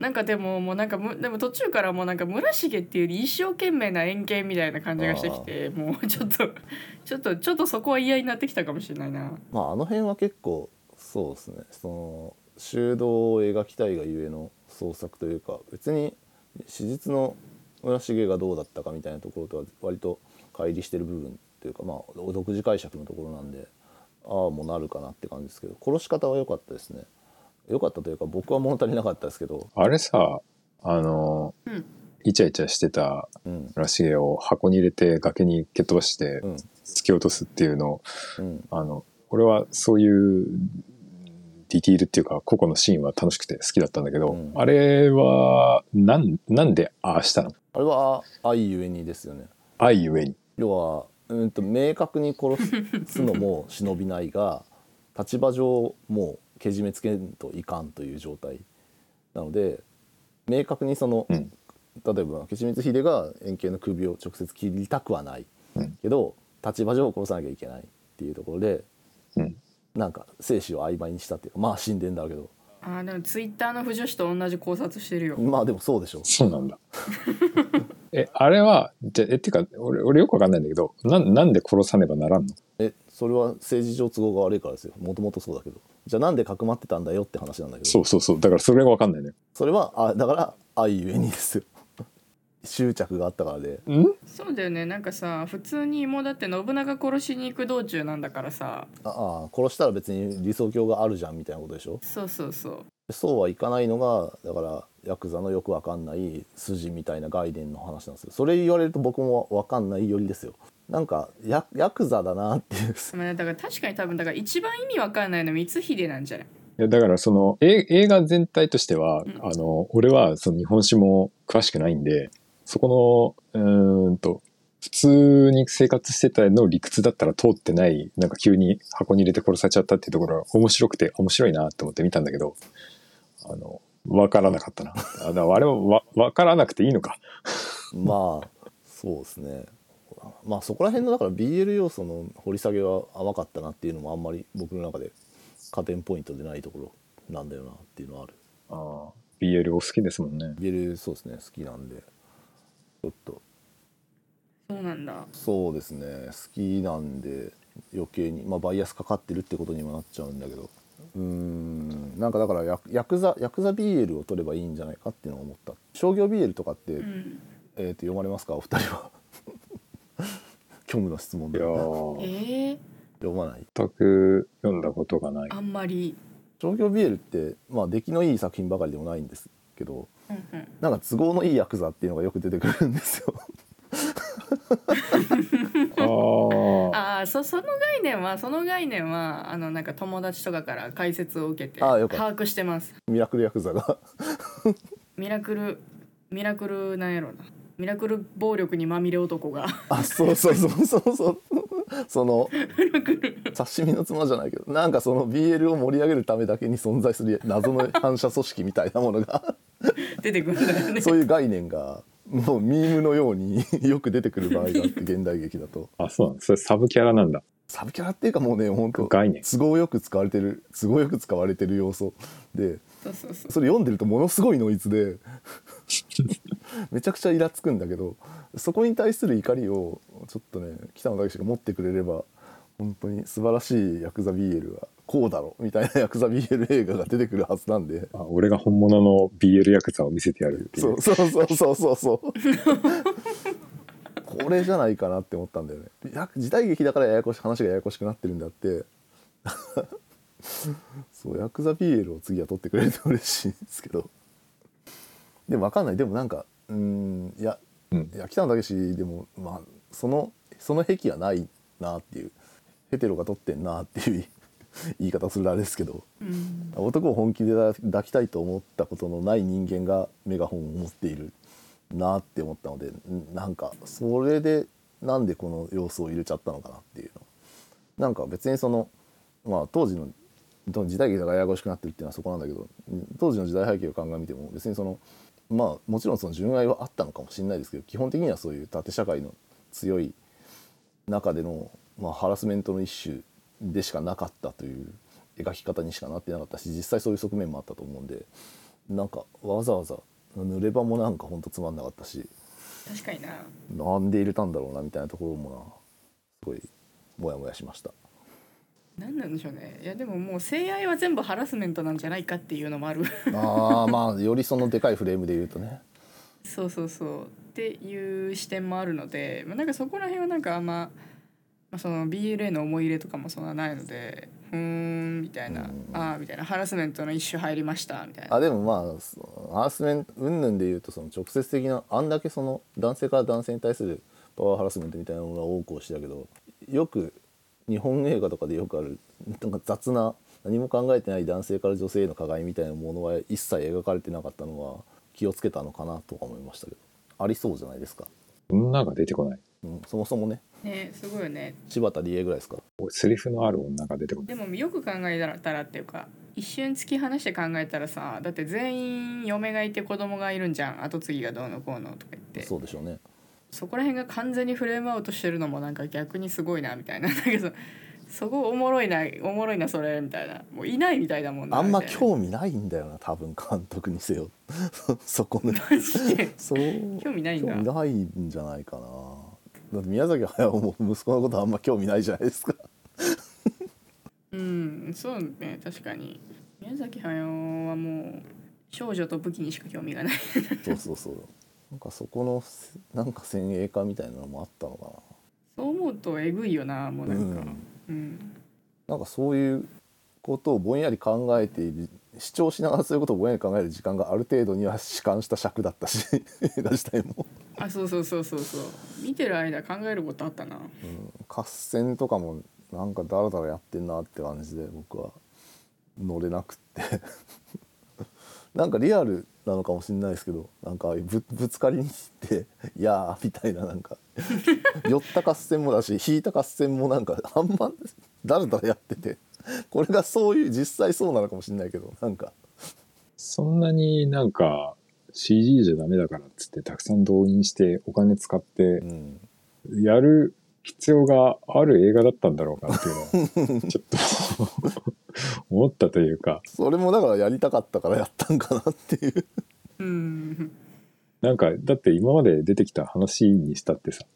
なんかでももうなんかむでも途中からもうなんか村重っていうより一生懸命な円形みたいな感じがしてきてもうちょっと ちょっとちょっとそこは嫌になってきたかもしれないな。まああの辺は結構そうですね。その修道を描きたいがゆえの創作というか別に史実の村重がどうだったかみたいなところとは割と乖離してる部分というかまあ独自解釈のところなんでああもうなるかなって感じですけど殺し方は良かったですね良かったというか僕は物足りなかったですけど。あれさ、あの、うん。イチャイチャしてたうん。村重を箱に入れて崖に蹴っ飛ばしてうん。突き落とすっていうの。を、うん。あの、俺はそういうディティールっていうか個々のシーンは楽しくて好きだったんだけど、うん。あれは、なん、なんでああしたの？あれは愛ゆえにですよね。愛ゆえに。要はうんと明確に殺すのも忍びないが立場上もうけじめつけんといかんという状態なので明確にその、うん。例えば吉光秀が円形の首を直接切りたくはない、うん。けど立場上殺さなきゃいけないっていうところでうん。なんか生死を曖昧にしたっていうかまあ死んでんだろうけど。あーでもツイッターの不女子と同じ考察してるよ。まあでもそうでしょそうなんだ。え、あれは、じゃ、え、っていうか、俺、俺よくわかんないんだけど、なん、なんで殺さねばならんの？えそれは政治上都合が悪いからですよ。もともとそうだけど。じゃあなんでかくまってたんだよって話なんだけど。そうそうそう。だからそれがわかんないのよ。それはあだから愛ゆえにですよ。執着があったからで。ん？そうだよね。なんかさ普通にもうだって信長殺しに行く道中なんだからさ。ああ殺したら別に理想郷があるじゃんみたいなことでしょ？そうそうそう。そうはいかないのがだからヤクザのよくわかんない筋みたいな概念の話なんですよ。それ言われると僕もわかんないよりですよなんかヤヤクザだなっていう。まあだから確かに多分だから一番意味わかんないの光秀なんじゃない？いやだからそのえ映画全体としては、うん。あの俺はその日本史も詳しくないんでそこのうーんと普通に生活してたの理屈だったら通ってないなんか急に箱に入れて殺されちゃったっていうところが面白くて面白いなって思って見たんだけどあの分からなかったな。あれはわ分からなくていいのか。まあそうですねまあそこら辺のだから BL 要素の掘り下げは甘かったなっていうのもあんまり僕の中で加点ポイントでないところなんだよなっていうのはある。ああ BL お好きですもんね。BL そうですね好きなんで。ちょっと。そうなんだ。そうですね好きなんで余計に。まあバイアスかかってるってことにもなっちゃうんだけど。うーんなんかだからヤヤクザヤクザ BL を取ればいいんじゃないかっていうのを思った。商業 BL とかって、うん。えー、と読まれますか？お二人は 虚無の質問でいやえー。ー、読まない。全く読んだことがない。あんまり。商業 BL ってまあ出来のいい作品ばかりでもないんですけどうんうん。なんか都合のいいヤクザっていうのがよく出てくるんですよ。あー。ああそその概念はその概念はあのなんか友達とかから解説を受けて把握してます。ミラクルヤクザが。ミラクルミラクルなんやろなミラクル暴力にまみれ男が。あそうそうそうそうそう。その刺身の妻じゃないけどなんかその BL を盛り上げるためだけに存在する謎の反射組織みたいなものが。出てくるんだよね。そういう概念がもうミームのように よく出てくる場合があって現代劇だと。あそうなんだそれサブキャラなんだ。サブキャラっていうかもうね本当概念。都合よく使われてる都合よく使われてる要素で。そうそうそう。それ読んでるとものすごいノイズで めちゃくちゃイラつくんだけどそこに対する怒りをちょっとね北野武が持ってくれれば本当に素晴らしいヤクザ BL はこうだろみたいなヤクザ BL 映画が出てくるはずなんで。あ俺が本物の BL ヤクザを見せてやるっていそううそうそうそうそうそう。これじゃないかなって思ったんだよね。や時代劇だからややこしい話がややこしくなってるんだって。そうヤクザ BL を次は撮ってくれると嬉しいんですけどでも分かんない。でもなんかうーんいやうん。いや北野武でもまあそのその癖はないなっていう。ヘテロが取ってんなっていう 言い方するあれですけど。うん。男を本気で抱きたいと思ったことのない人間がメガホンを持っているなって思ったのでんなんかそれでなんでこの要素を入れちゃったのかなっていうの。なんか別にそのまあ当時の時代劇がややこしくなってるっていうのはそこなんだけどうん当時の時代背景を鑑みても別にそのまあもちろんその純愛はあったのかもしれないですけど基本的にはそういう縦社会の強い中での、まあ、ハラスメントの一種でしかなかったという描き方にしかなってなかったし実際そういう側面もあったと思うんでなんかわざわざ濡れ場もなんかほんとつまんなかったし確かにななんで入れたんだろうなみたいなところもなすごいモヤモヤしました。何なんでしょうね。いやでももう性愛は全部ハラスメントなんじゃないかっていうのもある。あーまあよりそのでかいフレームで言うとね。そうそうそう。っていう視点もあるので、まあ、なんかそこら辺はなんかあんま、まあ、その BLA の思い入れとかもそんなないのでふーんみたいな、うん。ああみたいなハラスメントの一種入りましたみたいな。あでもまあそハラスメント云々で言うとその直接的なあんだけその男性から男性に対するパワーハラスメントみたいなものが多くをしてたけどよく日本映画とかでよくあるなんか雑な何も考えてない男性から女性への加害みたいなものは一切描かれてなかったのは気をつけたのかなとか思いましたけど。ありそうじゃないですか、女が出てこない。うん、そもそもね。ねすごいよね。柴田理恵ぐらいですか。セリフのある女が出てこない。でもよく考えたらっていうか一瞬突き放して考えたらさだって全員嫁がいて子供がいるんじゃん。後継ぎがどうのこうのとか言って。そうでしょうねそこら辺が完全にフレームアウトしてるのもなんか逆にすごいなみたいな。だけどそこおもろいなおもろいなそれみたいな。もういないみたいだもんなあんま興味ないんだよな多分監督にせよ。そこの そう興味ないんだ。興味ないんじゃないかな。だって宮崎駿も息子のことあんま興味ないじゃないですか。うんそうね確かに。宮崎駿はもう少女と武器にしか興味がない。そうそうそうなんかそこのなんか先鋭化みたいなのもあったのかそう思うとえぐいよなもうななんか。うん。うん。なんかそういうことをぼんやり考えている主張しながらそういうことをぼんやり考える時間がある程度には弛緩した尺だったし映画自体も、あそうそうそうそうそう。見てる間考えることあったな。うん、合戦とかもなんかダラダラやってんなって感じで僕は乗れなくってなんかリアルなのかもしれないですけどなんかぶぶつかりに行って「い やー」みたいななんか。寄った合戦もだし引いた合戦もなんかあんまだらだらやっててこれがそういう実際そうなのかもしれないけどなんか。そんなになんか CG じゃダメだからっつってたくさん動員してお金使ってうん。やる必要がある映画だったんだろうかっていうのはちょっと 思ったというか。それもだからやりたかったからやったんかなっていう。うん。なんかだって今まで出てきた話にしたってさ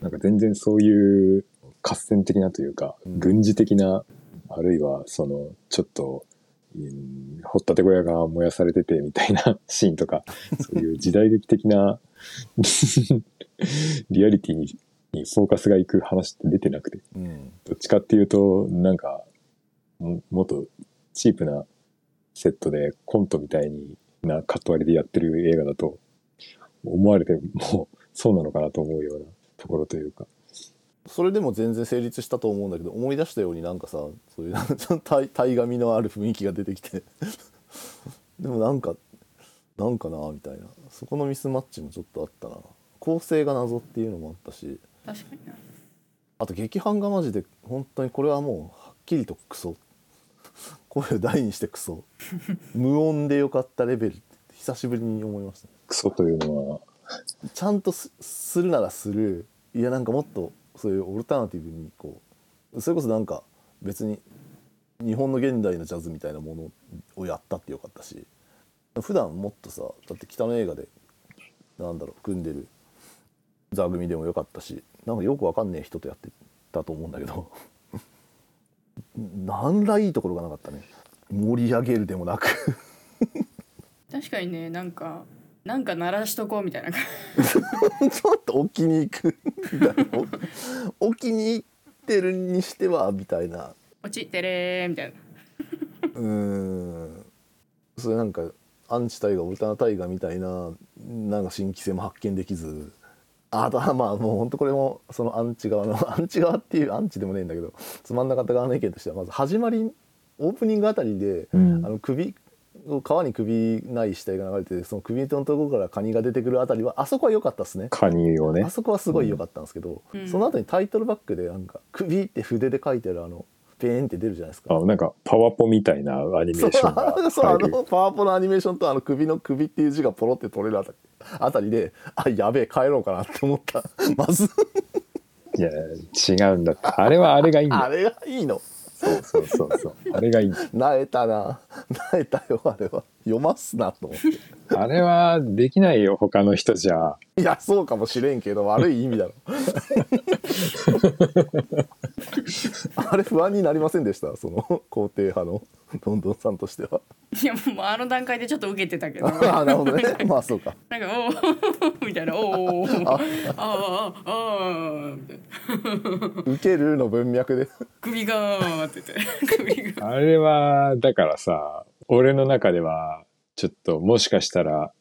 なんか全然そういう合戦的なというか、うん。軍事的なあるいはそのちょっと、うん掘ったて小屋が燃やされててみたいな シーンとかそういう時代劇的な リアリティににフォーカスがいく話って出てなくて。うん。どっちかっていうとなんかももっとチープなセットでコントみたいになカット割りでやってる映画だと思われてもそうなのかなと思うようなところというか。それでも全然成立したと思うんだけど思い出したようになんかさそういうなんかちょっと対対紙のある雰囲気が出てきて。でもなんかなんかなみたいな。そこのミスマッチもちょっとあったな。構成が謎っていうのもあったし。確かになあと劇伴がマジで本当にこれはもうきりとクソ。声を大にしてクソ。無音でよかったレベル。久しぶりに思いましたクソというのは。ちゃんとすするならする。いやなんかもっとそういうオルタナティブにこう。それこそなんか別に日本の現代のジャズみたいなものをやったってよかったし。普段もっとさだって北の映画でなんだろう組んでる。座組でもよかったし。なんかよくわかんねえ人とやってたと思うんだけど何らいいところがなかったね。盛り上げるでもなく。確かにねなんかなんか鳴らしとこうみたいな。ちょっと置きに行く。みたいなお置きに行ってるにしてはみたいな。落ちてれーみたいな。うーん。それなんかアンチ大河オルタナ大河みたいななんか新規性も発見できずあとはまあもう本当これもそのアンチ側の アンチ側っていうアンチでもねえんだけどつまんなかった側の意見としてはまず始まりオープニングあたりで、うん。あの首川に首ない死体が流れててその首のところからカニが出てくるあたりはあそこは良かったですね。カニをね。あそこはすごい良かったんですけど、うん。その後にタイトルバックでなんか首って筆で書いてるあのペーンって出るじゃないですか。あなんかパワポみたいなアニメーションがそうそうあのパワポのアニメーションとあの首の首っていう字がポロって取れるあたりあたりであやべえ帰ろうかなって思った。まず。いや違うんだあれはあれがいいんだ。よあれがいいの。そうそうそうそう。あれがいい。なえたな。なえたよあれは。読ますなと思って。あれはできないよ他の人じゃいやそうかもしれんけど悪い意味だろ。あれ不安になりませんでした？その肯定派のどんどんさんとしては。いやもうあの段階でちょっと受けてたけど。ああなるほどね。まあそうか。なんかおおみたいなおおあああああみたいな。受けるの文脈で。首がーって言って。首があれはだからさ俺の中ではちょっともしかしたら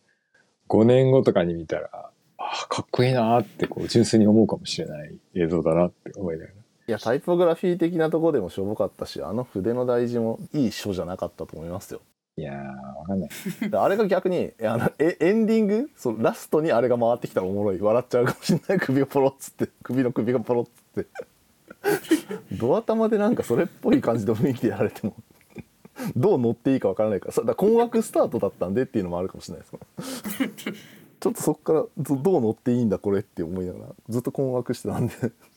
5年後とかに見たらあかっこいいなってこう純粋に思うかもしれない映像だなって思いながら。いやタイポグラフィー的なとこでもしょぼかったしあの筆の大事もいい書じゃなかったと思いますよ。いやーわかんない。あれが逆にえあのえエンディング？そうラストにあれが回ってきたらおもろい。笑っちゃうかもしれない首がポロッつって首の首がポロッつって。ドア玉でなんかそれっぽい感じの雰囲気でやられても。どう乗っていいかわからないから。さだから困惑スタートだったんでっていうのもあるかもしれないですちょっとそこからどどう乗っていいんだこれって思いながらずっと困惑してたんで。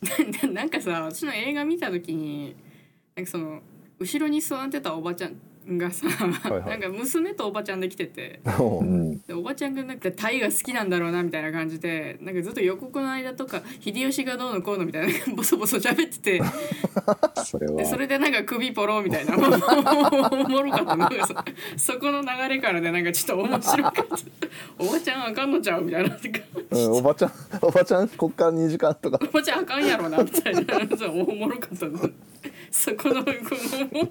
なんかさ私の映画見た時になんかその後ろに座ってたおばちゃんがさ、いはい。なんか娘とおばちゃんで来てて。うん。でおばちゃんがなんかタイが好きなんだろうなみたいな感じでなんかずっと予告の間とか秀吉がどうのこうのみたいなボソボソ喋ってて。それは。でそれでなんか首ポロみたいなおもろかったなんかそそこの流れからでなんかちょっと面白かった。おばちゃんあかんのちゃうみたいなうん、おばちゃんおばちゃんこっから2時間とか。おばちゃんあかんやろなみたいな。おもろかったそこのこの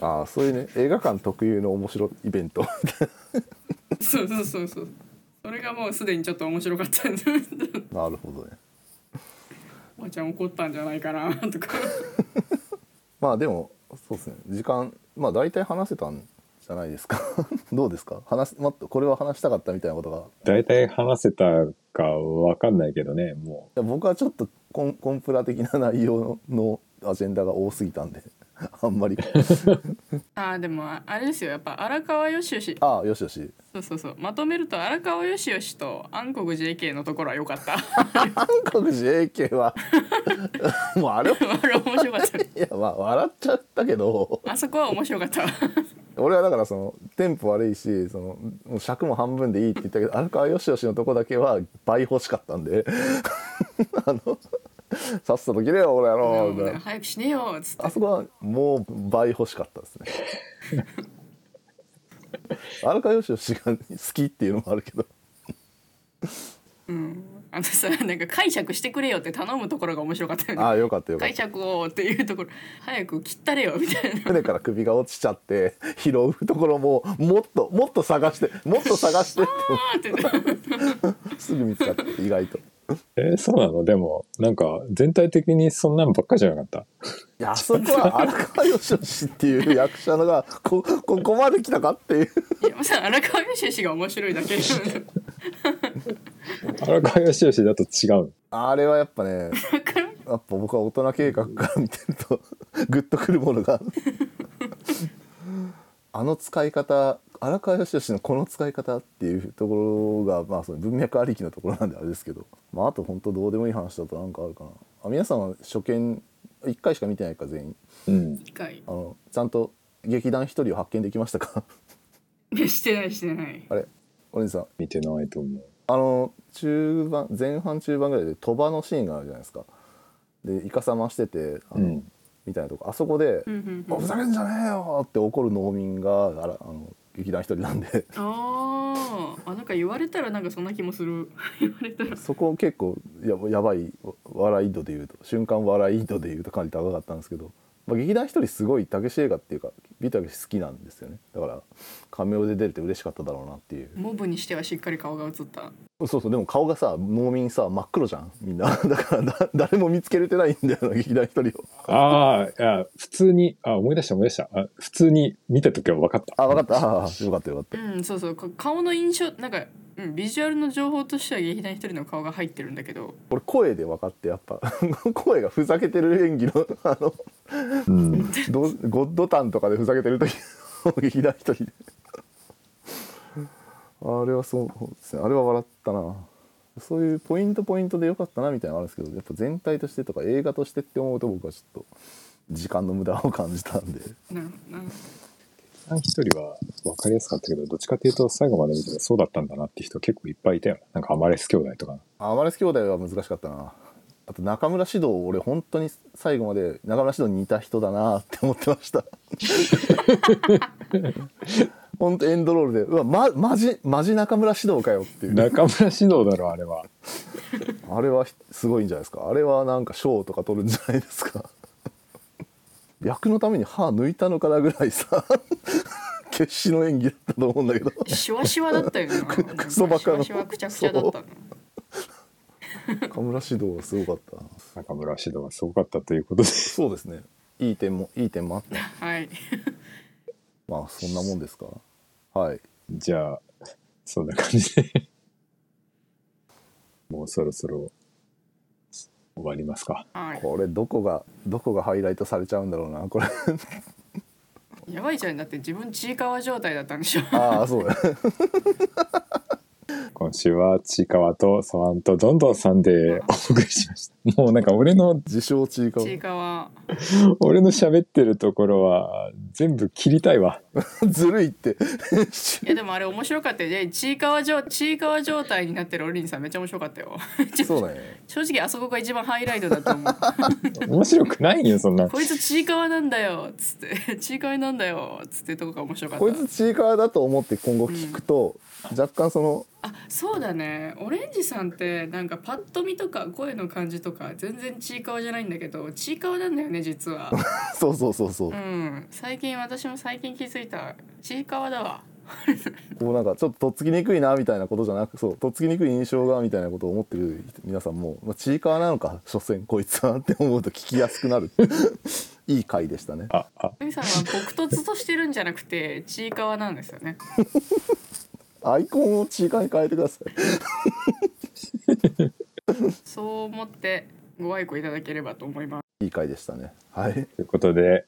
ああそういうね映画館特有の面白いイベント。そうそうそうそう。それがもうすでにちょっと面白かった。なるほどね。おばちゃん怒ったんじゃないかなとか。まあでもそうですね。時間まあ大体話せたんじゃないですか。どうですか？話すもっとこれは話したかったみたいなことが。い大体話せたかわかんないけどねもや僕はちょっとコンコンプラ的な内容のアジェンダが多すぎたんで あんまり。あーでもああれですよ。やっぱ荒川よしよし。ああよしよし。そうそうそう。まとめると荒川よしよしと暗黒 JK のところは良かった。韓国 JK は。もうあれは。あれ面白かった。いやまあ笑っちゃったけど。あそこは面白かった。俺はだからそのテンポ悪いしそのもう尺も半分でいいって言ったけど荒川よしよしのとこだけは倍欲しかったんで。あの さっさと切れよ俺やろう早くしねえよっつって。あそこはもう倍欲しかったですね。荒川よしよしが好きっていうのもあるけど。うん。あのさなんか解釈してくれよって頼むところが面白かったよね。ああよかったよかっ解た釈をっていうところ。早く切ったれよみたいな。船から首が落ちちゃって拾うところももっともっと探してもっと探してって。すぐ見つかって意外とえーそうなの？でもなんか全体的にそんなんばっかじゃなかった？やあそこは荒川よしよしっていう役者のがこここまで来たかっていう。いやまさ荒川よしよしが面白いだけ。荒川よしよしだと違うの？あれはやっぱねやっぱ僕は大人計画から見てるとグッとくるものが。あるあの使い方荒川よしよしのこの使い方っていうところがまあその文脈ありきのところなんであれですけど、まあ、あと本当どうでもいい話だとなんかあるかな。あ皆さんは初見1回しか見てないか全員。うん。一回。あのちゃんと劇団一人を発見できましたか？してないしてない。あれお姉さん。見てないと思う。あの中盤前半中盤ぐらいで鳥羽のシーンがあるじゃないですか。でイカサマしててあの、うんみたいなとこあそこでうんうん「おふざけんじゃねえよ!」って怒る農民があらあの劇団一人なんで。あー。あなんか言われたらなんかそんな気もする。言われたら。そこ結構ややばいわ笑い度で言うと瞬間笑い度で言うとかなり高かったんですけどまあ、劇団一人すごいたけし映画っていうかビートたけし好きなんですよね。だからカメオで出れて嬉しかっただろうなっていう。モブにしてはしっかり顔が映った。そうそうでも顔がさ農民さ真っ黒じゃん。みんな。だからだ誰も見つけれてないんだよな劇団一人を。ああ、いや、普通に、あ、思い出した思い出した。あ普通に見たときは分かった。あ分かった。ああよかったよかった。うんそうそうか顔の印象なんか、うん、ビジュアルの情報としては劇団一人の顔が入ってるんだけど。俺声で分かってやっぱ。声がふざけてる演技のあのうん。どゴッドタンとかでふざけてる時の劇団一人であれはそうですね。あれは笑ったな。そういうポイントポイントでよかったなみたいなのあるんですけどやっぱ全体としてとか映画としてって思うと僕はちょっと時間の無駄を感じたんで。なるほどな一人は分かりやすかったけど、どっちかっていうと最後まで見てもそうだったんだなって人結構いっぱいいたよ。なんかアマレス兄弟とか。アマレス兄弟は難しかったなあと中村獅童俺本当に最後まで中村獅童に似た人だなって思ってました。本当エンドロールでうわまマジマジ中村獅童かよっていう。中村獅童だろ、あれは。あれはすごいんじゃないですか。あれはなんか賞とか取るんじゃないですか。役のために歯抜いたのかなぐらいさ。決死の演技だったと思うんだけど。シワシワだったよなクソバカの。シワシワくちゃくちゃだったの中村獅童はすごかった中村獅童はすごかったということで。そうですね。いい点もいい点もあってはい。まあそんなもんですか。はい。じゃあ、そんな感じで。もうそろそろ終わりますか。はい。これどこがどこがハイライトされちゃうんだろうなこれ。やばいじゃん。だって自分ちいかわ状態だったんでしょ。ああそう。だ今週はちいかわとさわんとどんどんさんでお送りしました。もうなんか俺の、自称チーカちいかわ。俺の喋ってるところは全部切りたいわ。ずるいって。いやでもあれ面白かったよ。ねちいかわ状ちいかわ状態になってるオリンさんめっちゃ面白かったよ。そうだね正直あそこが一番ハイライトだと思う。面白くないよ、そんな。こいつちいかわなんだよっつって。ちいかわなんだよっつってとこが面白かった。こいつチーカーだと思って今後聞くと、若干そのあそうだね。オレンジさんってなんかパッと見とか声の感じとか全然ちいかわじゃないんだけどちいかわなんだよね実は。そうそうそうそう、うん。最近私も最近気づいた。ちいかわだわ。こうなんかちょっととっつきにくいなみたいなことじゃなくそうとっつきにくい印象がみたいなことを思ってる皆さんも、まあ、ちいかわなのか所詮こいつはって思うと聞きやすくなる。いい回でしたね。あ、あ、オリンさんは僕突としてるんじゃなくてちいかわなんですよねアイコンをちい変えてください。そう思ってご愛顧いただければと思います。いい回でしたね。はい。ということで、